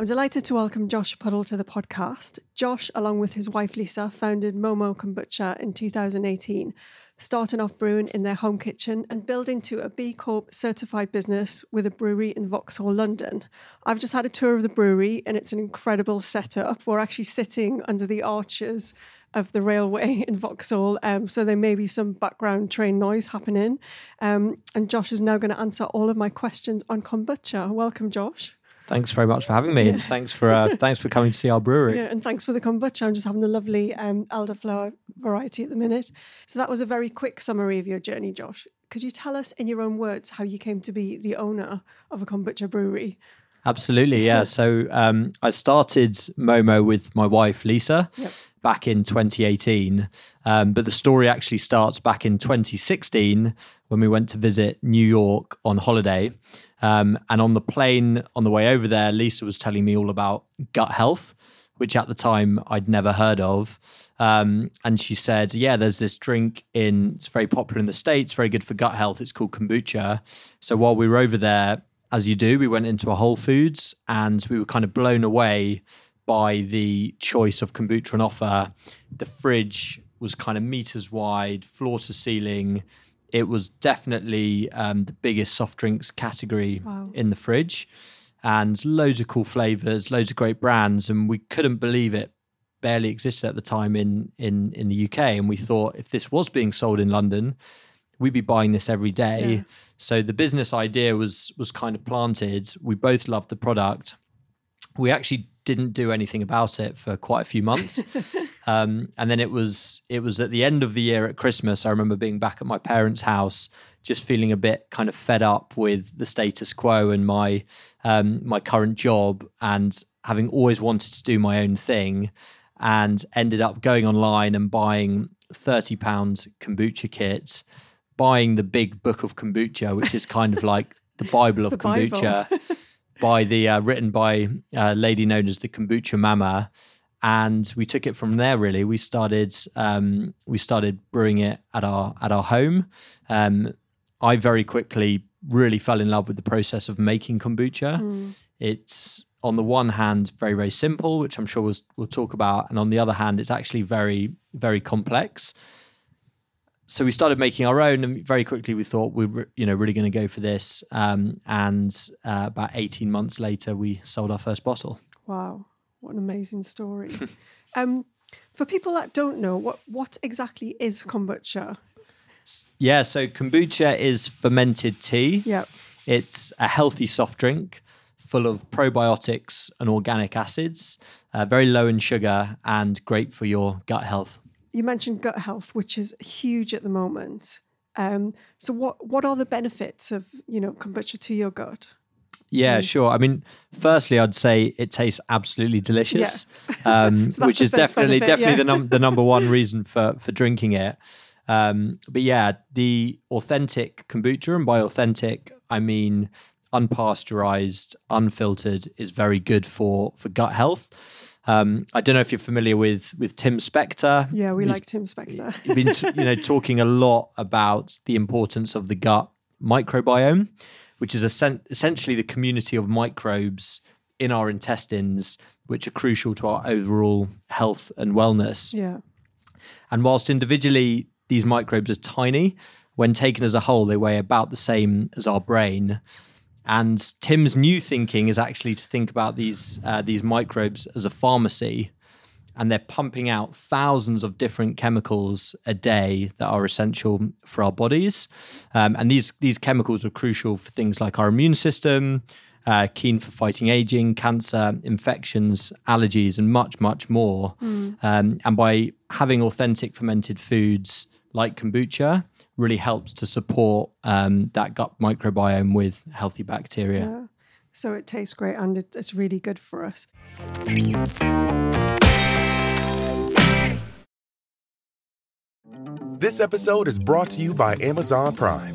I'm delighted to welcome Josh Puddle to the podcast. Josh, along with his wife Lisa, founded Momo Kombucha in 2018, starting off brewing in their home kitchen and building to a B Corp certified business with a brewery in Vauxhall, London. I've just had a tour of the brewery and it's an incredible setup. We're actually sitting under the arches of the railway in Vauxhall. Um, so there may be some background train noise happening. Um, and Josh is now going to answer all of my questions on kombucha. Welcome, Josh. Thanks very much for having me, and thanks for uh, thanks for coming to see our brewery. Yeah, and thanks for the kombucha. I'm just having the lovely um, elderflower variety at the minute. So that was a very quick summary of your journey, Josh. Could you tell us in your own words how you came to be the owner of a kombucha brewery? Absolutely, yeah. So um, I started Momo with my wife Lisa Yep. back in 2018, um, but the story actually starts back in 2016 when we went to visit New York on holiday. Um, and on the plane on the way over there, Lisa was telling me all about gut health, which at the time I'd never heard of. Um, and she said, "Yeah, there's this drink in. It's very popular in the states. Very good for gut health. It's called kombucha." So while we were over there, as you do, we went into a Whole Foods and we were kind of blown away by the choice of kombucha on offer. The fridge was kind of meters wide, floor to ceiling. It was definitely um, the biggest soft drinks category Wow. in the fridge, and loads of cool flavors, loads of great brands, and we couldn't believe it barely existed at the time in in in the UK. And we thought if this was being sold in London, we'd be buying this every day. Yeah. So the business idea was was kind of planted. We both loved the product. We actually didn't do anything about it for quite a few months. um, and then it was it was at the end of the year at Christmas. I remember being back at my parents' house, just feeling a bit kind of fed up with the status quo and my um, my current job, and having always wanted to do my own thing, and ended up going online and buying thirty pound kombucha kit, buying the big book of kombucha, which is kind of like the Bible of The Bible. by the uh, written by a lady known as the kombucha mama. And we took it from there really. We started um, we started brewing it at our at our home. Um, i very quickly really fell in love with the process of making kombucha. It's on the one hand very very simple which i'm sure we'll, we'll talk about and on the other hand it's actually very very complex so we started making our own and very quickly we thought we were you know really going to go for this um, and uh, about 18 months later we sold our first bottle Wow, what an amazing story. um, for people that don't know, what what exactly is kombucha? yeah so kombucha is fermented tea Yeah. it's a healthy soft drink full of probiotics and organic acids uh, very low in sugar and great for your gut health You mentioned gut health, which is huge at the moment. Um, so what what are the benefits of you know kombucha to your gut? Yeah, sure. I mean, firstly, I'd say it tastes absolutely delicious, um, So which is definitely benefit, definitely yeah. the num- the number one reason for for drinking it. Um, but yeah, the authentic kombucha, and by authentic, I mean unpasteurized, unfiltered, is very good for for gut health. Um, I don't know if you're familiar with with Tim Spector. Yeah, we He's like Tim Spector. He's been t- you know talking a lot about the importance of the gut microbiome, which is essen- essentially the community of microbes in our intestines, which are crucial to our overall health and wellness. yeah. And whilst individually these microbes are tiny, when taken as a whole, they weigh about the same as our brain. And Tim's new thinking is actually to think about these uh, these microbes as a pharmacy, and they're pumping out thousands of different chemicals a day that are essential for our bodies. Um, and these these chemicals are crucial for things like our immune system, uh, keen for fighting aging, cancer, infections, allergies, and much, much more. Um, and by having authentic fermented foods like kombucha, really helps to support um, that gut microbiome with healthy bacteria. Yeah. So it tastes great and it, it's really good for us. This episode is brought to you by Amazon Prime.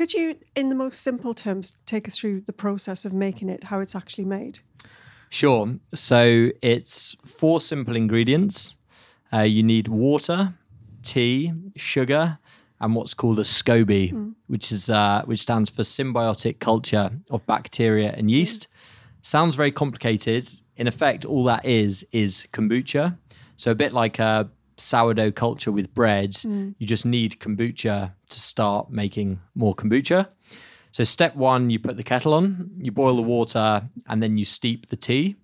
Could you, in the most simple terms, take us through the process of making it, how it's actually made? Sure. So it's four simple ingredients. Uh, you need water, tea, sugar, and what's called a SCOBY, which is uh, which stands for symbiotic culture of bacteria and yeast. Sounds very complicated. In effect, all that is is kombucha. So a bit like a sourdough culture with bread, mm. you just need kombucha to start making more kombucha. So step one, you put the kettle on, you boil the water, and then you steep the tea.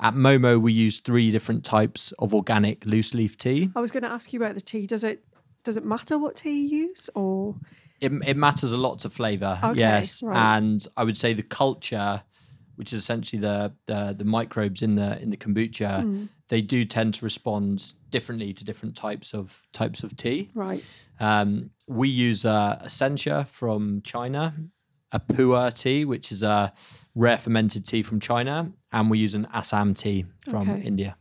At Momo, we use three different types of organic loose leaf tea. I was going to ask you about the tea. Does it does it matter what tea you use, or It, it matters a lot to flavour, Okay, yes. right. And I would say the culture, which is essentially the, the the microbes in the in the kombucha, Hmm. they do tend to respond differently to different types of types of tea. right? Um, we use uh, a Sencha from China, a Pu'er tea, which is a rare fermented tea from China, and we use an Assam tea from Okay. India.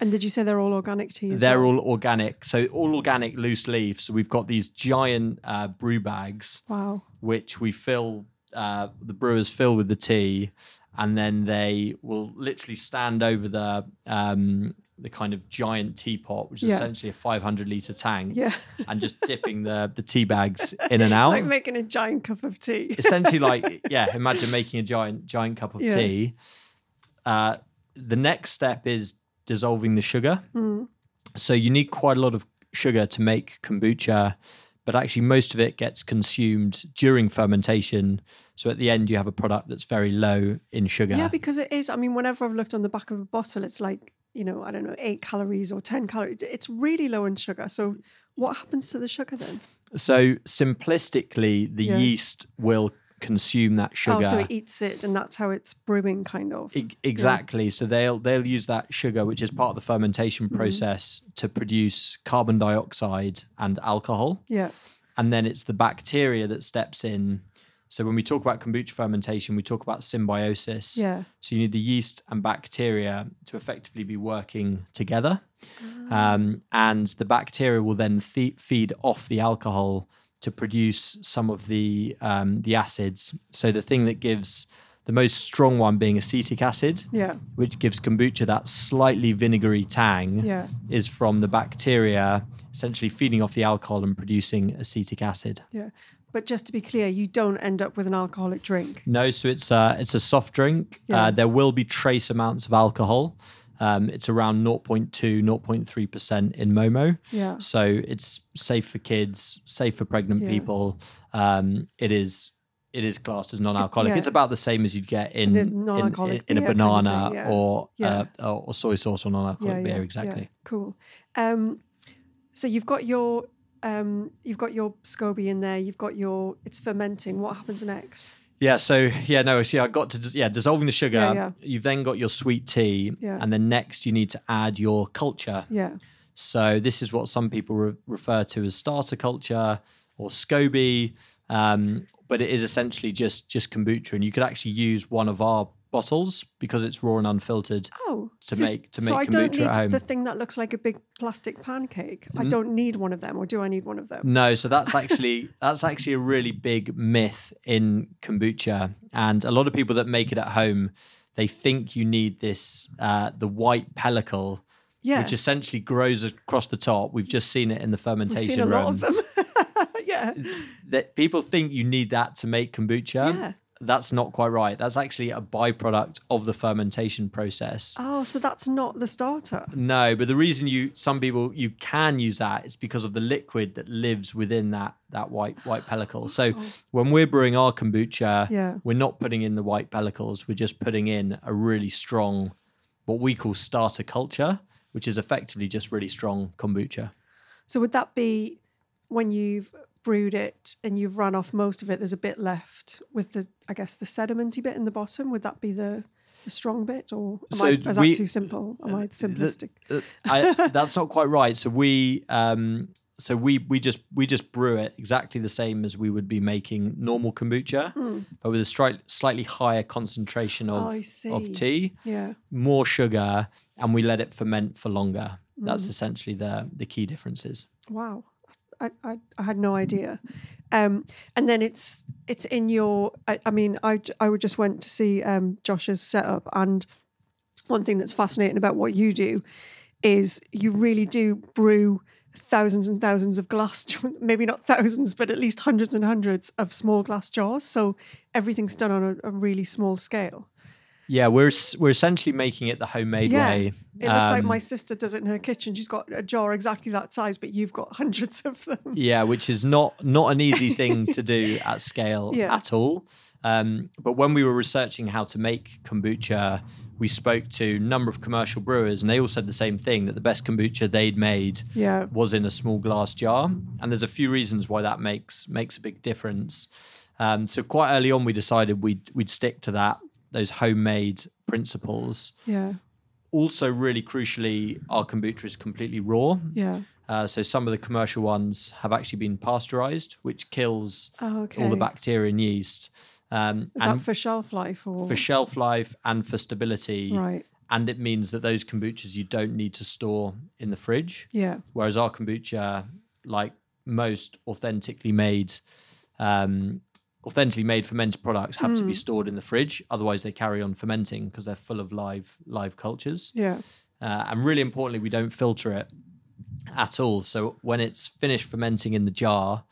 And did you say they're all organic tea? As They're well? all organic, so all organic loose leaf. So we've got these giant uh, brew bags, wow. which we fill, uh, the brewers fill with the tea, and then they will literally stand over the um, the kind of giant teapot, which is Yeah. essentially a 500 liter tank, Yeah, and just dipping the the tea bags in and out. like making a giant cup of tea. essentially like yeah imagine making a giant giant cup of Yeah. tea uh, the next step is dissolving the sugar Mm. so you need quite a lot of sugar to make kombucha but actually most of it gets consumed during fermentation so at the end you have a product that's very low in sugar Yeah, because it is. I mean, whenever I've looked on the back of a bottle, it's like you know, I don't know, eight calories or ten calories. It's really low in sugar. So, what happens to the sugar then? so simplistically the Yeah. yeast will consume that sugar Oh, so it eats it, and that's how it's brewing, kind of. E- Exactly. So they'll they'll use that sugar, which is part of the fermentation Mm-hmm. process, to produce carbon dioxide and alcohol, yeah, and then it's the bacteria that steps in. So when we talk about kombucha fermentation, we talk about symbiosis. yeah. So you need the yeast and bacteria to effectively be working together, Ah. um, and the bacteria will then fe- feed off the alcohol to produce some of the um, the acids. So the thing that gives the most strong one being acetic acid, Yeah, which gives kombucha that slightly vinegary tang, yeah, is from the bacteria essentially feeding off the alcohol and producing acetic acid. yeah. But just to be clear, you don't end up with an alcoholic drink. No, so it's a it's a soft drink. Yeah. Uh, there will be trace amounts of alcohol. Um, it's around 0.2, 0.3 percent in Momo. Yeah. So it's safe for kids, safe for pregnant Yeah. people. Um, it is it is classed as non-alcoholic. yeah. It's about the same as you'd get in In a in, in, a beer kind of banana thing, yeah. or. Uh, or or soy sauce or non-alcoholic beer. Exactly. Cool. Um, so you've got your um, you've got your SCOBY in there. You've got your it's fermenting. What happens next? Yeah, so yeah, no, see, I got to yeah, dissolving the sugar. Yeah, yeah. You've then got your sweet tea, Yeah. and then next you need to add your culture. Yeah. So this is what some people re- refer to as starter culture or SCOBY, um, but it is essentially just just kombucha, and you could actually use one of our bottles because it's raw and unfiltered. Oh, To so, make- to so I make don't need at home. the thing that looks like a big plastic pancake. I don't need one of them, or do I need one of them? No, so that's actually that's actually a really big myth in kombucha, and a lot of people that make it at home, they think you need this uh, the white pellicle, Yeah, which essentially grows across the top. We've just seen it in the fermentation seen a room. lot of them. yeah. that people think you need that to make kombucha. Yeah. That's not quite right. That's actually a byproduct of the fermentation process. Oh, so that's not the starter. No, but the reason you some people you can use that is because of the liquid that lives within that that white white pellicle. So oh. when we're brewing our kombucha, Yeah. we're not putting in the white pellicles. We're just putting in a really strong, what we call starter culture, which is effectively just really strong kombucha. So would that be when you've brewed it and you've run off most of it, there's a bit left with the, I guess, the sedimenty bit in the bottom? Would that be the, the strong bit, or am So I, is we- that too simple? Am I simplistic? Uh, I, that's not quite right. So we, um, so we we just we just brew it exactly the same as we would be making normal kombucha, but with a stri- slightly higher concentration of Hmm. Oh, of tea, yeah. more sugar, and we let it ferment for longer. Hmm. That's essentially the the key differences. Wow, I, I, I had no idea. Um, and then it's it's in your. I, I mean, I would just went to see um, Josh's setup, and one thing that's fascinating about what you do is you really do brew thousands and thousands of glass, maybe not thousands, but at least hundreds and hundreds of small glass jars. So everything's done on a, a really small scale. Yeah, we're we're essentially making it the homemade Yeah, way. It looks like Um, my sister does it in her kitchen. She's got a jar exactly that size, but you've got hundreds of them. Yeah, which is not not an easy thing to do at scale Yeah. at all. Um, but when we were researching how to make kombucha, we spoke to a number of commercial brewers, and they all said the same thing: that the best kombucha they'd made Yeah. was in a small glass jar. And there's a few reasons why that makes makes a big difference. Um, so quite early on, we decided we'd we'd stick to that those homemade principles. Yeah. Also, really crucially, our kombucha is completely raw. Yeah. Uh, so some of the commercial ones have actually been pasteurized, which kills Oh, okay. all the bacteria and yeast. Um, Is and that for shelf life or for shelf life and for stability. right? And it means that those kombuchas you don't need to store in the fridge. Yeah. Whereas our kombucha, like most authentically made, um, authentically made fermented products, have to Hmm. be stored in the fridge. Otherwise, they carry on fermenting because they're full of live live cultures. Yeah. Uh, and really importantly, we don't filter it at all. So when it's finished fermenting in the jar,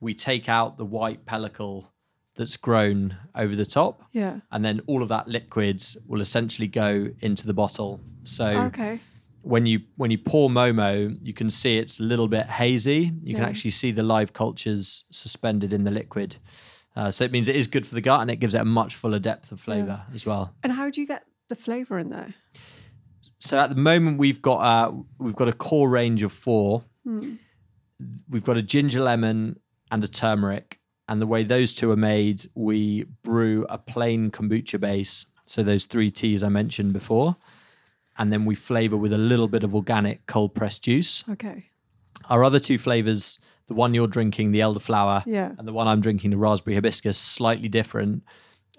we take out the white pellicle that's grown over the top, Yeah. and then all of that liquid will essentially go into the bottle. So Okay. when you when you pour Momo, you can see it's a little bit hazy. You can actually see the live cultures suspended in the liquid. Uh, so it means it is good for the gut, and it gives it a much fuller depth of flavor as well. And how do you get the flavor in there? So at the moment we've got uh, we've got a core range of four. Hmm. We've got a ginger lemon and a turmeric, and the way those two are made, we brew a plain kombucha base. So those three teas I mentioned before, and then we flavor with a little bit of organic cold pressed juice. Okay. Our other two flavors, the one you're drinking, the elderflower, Yeah. and the one I'm drinking, the raspberry hibiscus, slightly different.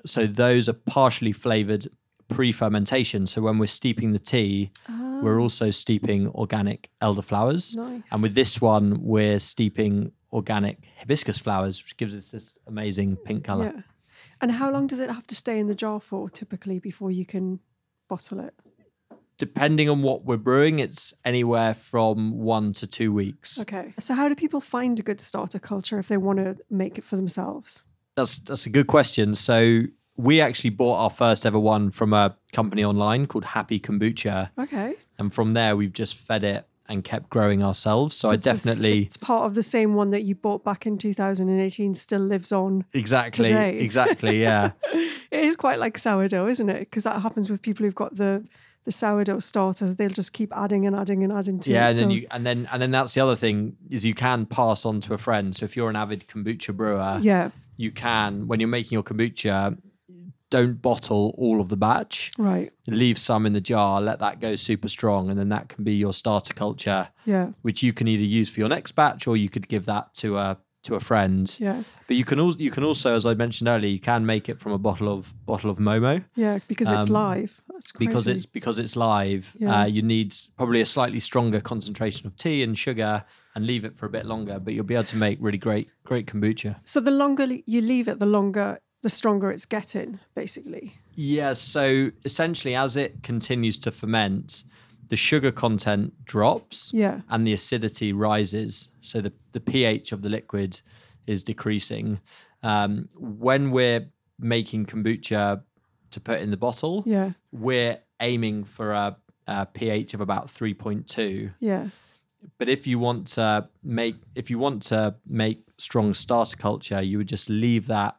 So those are partially flavored pre-fermentation. So when we're steeping the tea, we're ah. also steeping organic elderflowers. Nice. And with this one, we're steeping organic hibiscus flowers, which gives us this amazing pink color. Yeah. And how long does it have to stay in the jar for typically before you can bottle it? Depending on what we're brewing, it's anywhere from one to two weeks. Okay. So how do people find a good starter culture if they want to make it for themselves? That's that's a good question. So we actually bought our first ever one from a company mm-hmm. online called Happy Kombucha, Okay. and from there we've just fed it and kept growing ourselves. So, I it's definitely it's part of the same one that you bought back in 2018 still lives on. exactly today. exactly yeah It is quite like sourdough, isn't it? Because that happens with people who've got the the sourdough starters. They'll just keep adding and adding and adding to yeah, it. and then So- you and then and then that's the other thing is you can pass on to a friend. So if you're an avid kombucha brewer, yeah, you can when you're making your kombucha. Don't bottle all of the batch. right. Leave some in the jar. Let that go super strong, and then that can be your starter culture. Yeah, which you can either use for your next batch or you could give that to a to a friend. yeah, But you can also you can also, as I mentioned earlier, you can make it from a bottle of bottle of Momo yeah. Because it's Um, live. Because it's because it's live. Yeah. Uh, you need probably a slightly stronger concentration of tea and sugar, and leave it for a bit longer. But you'll be able to make really great great kombucha. so the longer you leave it, the longer, the stronger it's getting. Basically, Yeah. So essentially, as it continues to ferment, the sugar content drops. yeah, and the acidity rises. So the, the pH of the liquid is decreasing. Um, when we're making kombucha to put in the bottle, Yeah. we're aiming for a, a pH of about 3.2. Yeah. But if you want to make if you want to make strong starter culture, you would just leave that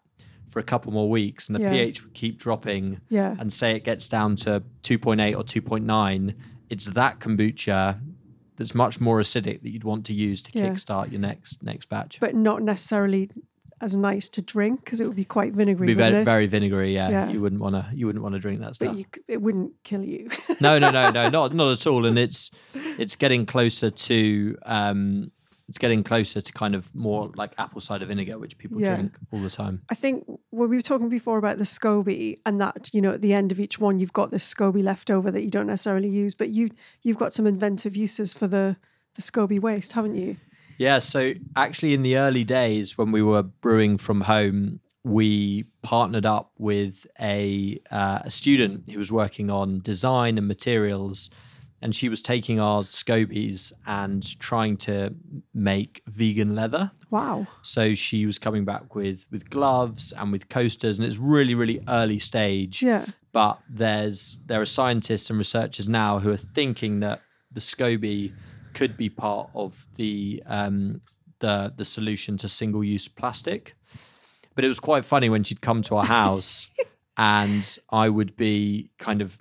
for a couple more weeks, and the Yeah. pH would keep dropping. Yeah. And say it gets down to 2.8 or 2.9, it's that kombucha that's much more acidic that you'd want to use to Yeah. kickstart your next next batch. But not necessarily as nice to drink because it would be quite vinegary. Be very, very vinegary. Yeah, Yeah. you wouldn't want to. You wouldn't want to drink that stuff. But you, it wouldn't kill you. no, no, no, no, not not at all. And it's it's getting closer to um, it's getting closer to kind of more like apple cider vinegar, which people Yeah. drink all the time. I think when we were talking before about the SCOBY and that, you know, at the end of each one, you've got this SCOBY left over that you don't necessarily use, but you, you've got some inventive uses for the, the SCOBY waste, haven't you? Yeah. So actually, in the early days when we were brewing from home, we partnered up with a uh, a student who was working on design and materials, and she was taking our scobies and trying to make vegan leather. Wow. So she was coming back with with gloves and with coasters, and it's really really early stage. Yeah. But there's there are scientists and researchers now who are thinking that the SCOBY could be part of the um, the the solution to single use plastic. But it was quite funny when she'd come to our house, and I would be kind of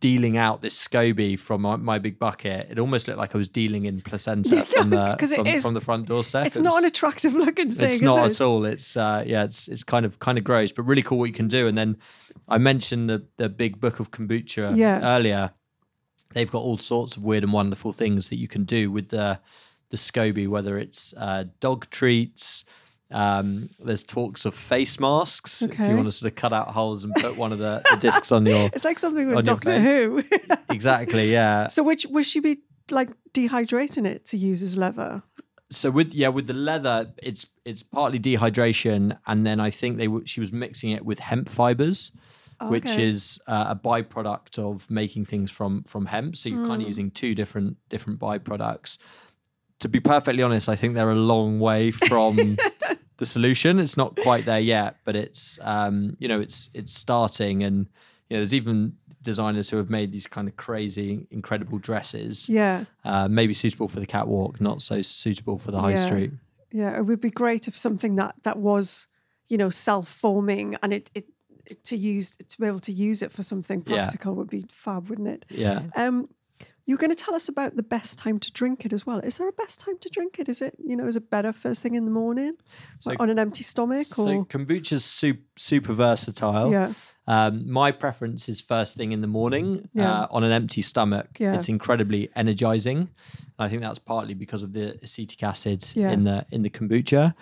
dealing out this SCOBY from my, my big bucket. It almost looked like I was dealing in placenta Yeah, from the from, is- from the front doorstep. It's It not an attractive looking thing. it's is not it? at all. It's uh, yeah, it's it's kind of kind of gross, but really cool what you can do. And then I mentioned the the big book of kombucha Yeah. earlier. They've got all sorts of weird and wonderful things that you can do with the the SCOBY, whether it's uh, dog treats. Um, there's talks of face masks. If you want to sort of cut out holes and put one of the, the discs on your It's like something with Doctor. Who. exactly, yeah. so which would she be like dehydrating it to use as leather? so with yeah with the leather it's it's partly dehydration and then i think they she was mixing it with hemp fibers which is uh, a byproduct of making things from from hemp so you're Hmm. kind of using two different different byproducts to be perfectly honest i think they're a long way from the solution it's not quite there yet but it's um you know it's it's starting and you know there's even designers who have made these kind of crazy incredible dresses Yeah. uh, maybe suitable for the catwalk, not so suitable for the high Yeah. street. Yeah. It would be great if something that that was, you know, self-forming and it, it, to use to be able to use it for something Yeah. practical would be fab, wouldn't it? Yeah. Um, you were going to tell us about the best time to drink it as well. Is there a best time to drink it? Is it you know is it better first thing in the morning So- on an empty stomach So or kombucha's super, super versatile. yeah Um, my preference is first thing in the morning Yeah. uh, on an empty stomach. Yeah. It's incredibly energizing. I think that's partly because of the acetic acid Yeah. in the in the kombucha.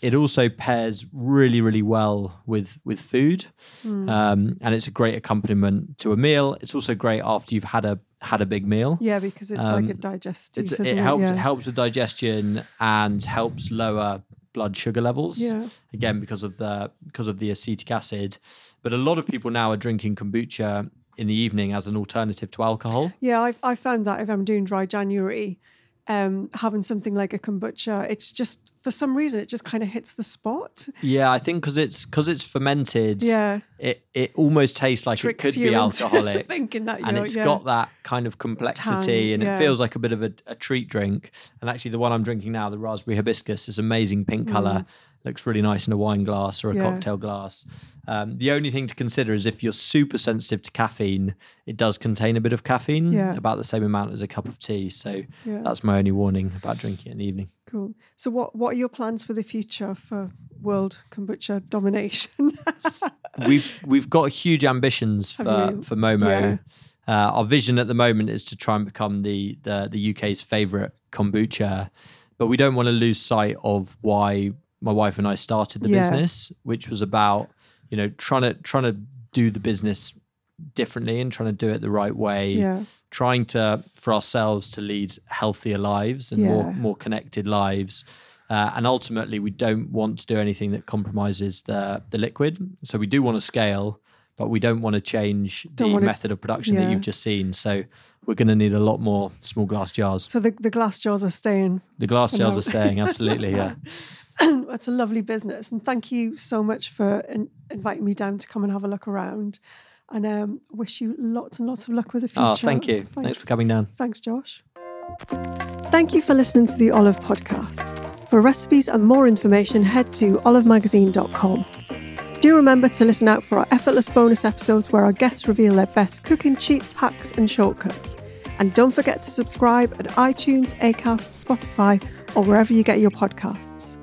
It also pairs really, really well with with food, Hmm. um, and it's a great accompaniment to a meal. It's also great after you've had a had a big meal. yeah because it's like a Um, digestive. It helps Yeah. it helps with digestion and helps lower blood sugar levels. Yeah. Again, because of the because of the acetic acid. But a lot of people now are drinking kombucha in the evening as an alternative to alcohol. Yeah, I've I found that if I'm doing dry January, um, having something like a kombucha, it's just for some reason it just kind of hits the spot. Yeah, I think because it's because it's fermented. Yeah, It it almost tastes like it could be alcoholic. thinking that and it's yeah. got that kind of complexity Tang, and yeah. it feels like a bit of a, a treat drink and actually the one i'm drinking now the raspberry hibiscus is amazing pink color looks really nice in a wine glass or a Mm. Yeah. cocktail glass um, the only thing to consider is if you're super sensitive to caffeine it does contain a bit of caffeine Yeah. about the same amount as a cup of tea so Yeah. that's my only warning about drinking it in the evening Cool. So, what what are your plans for the future for world kombucha domination? we've we've got huge ambitions for for Momo. Yeah. Uh, our vision at the moment is to try and become the the, the UK's favourite kombucha, but we don't want to lose sight of why my wife and I started the Yeah. business, which was about you know trying to trying to do the business differently and trying to do it the right way yeah, trying to for ourselves to lead healthier lives and more Yeah. more connected lives uh, and ultimately we don't want to do anything that compromises the the liquid so we do want to scale but we don't want to change Don't the wanna- method of production that you've just seen so we're going to need a lot more small glass jars so the the glass jars are staying. the glass jars are staying absolutely yeah it's a lovely business. And thank you so much for in- inviting me down to come and have a look around. And um, wish you lots and lots of luck with the future. Oh, thank you. Thanks, for coming down. Thanks, Josh. Thank you for listening to the Olive Podcast. For recipes and more information, head to olivemagazine.com. Do remember to listen out for our effortless bonus episodes where our guests reveal their best cooking cheats, hacks, and shortcuts. And don't forget to subscribe at iTunes, Acast, Spotify, or wherever you get your podcasts.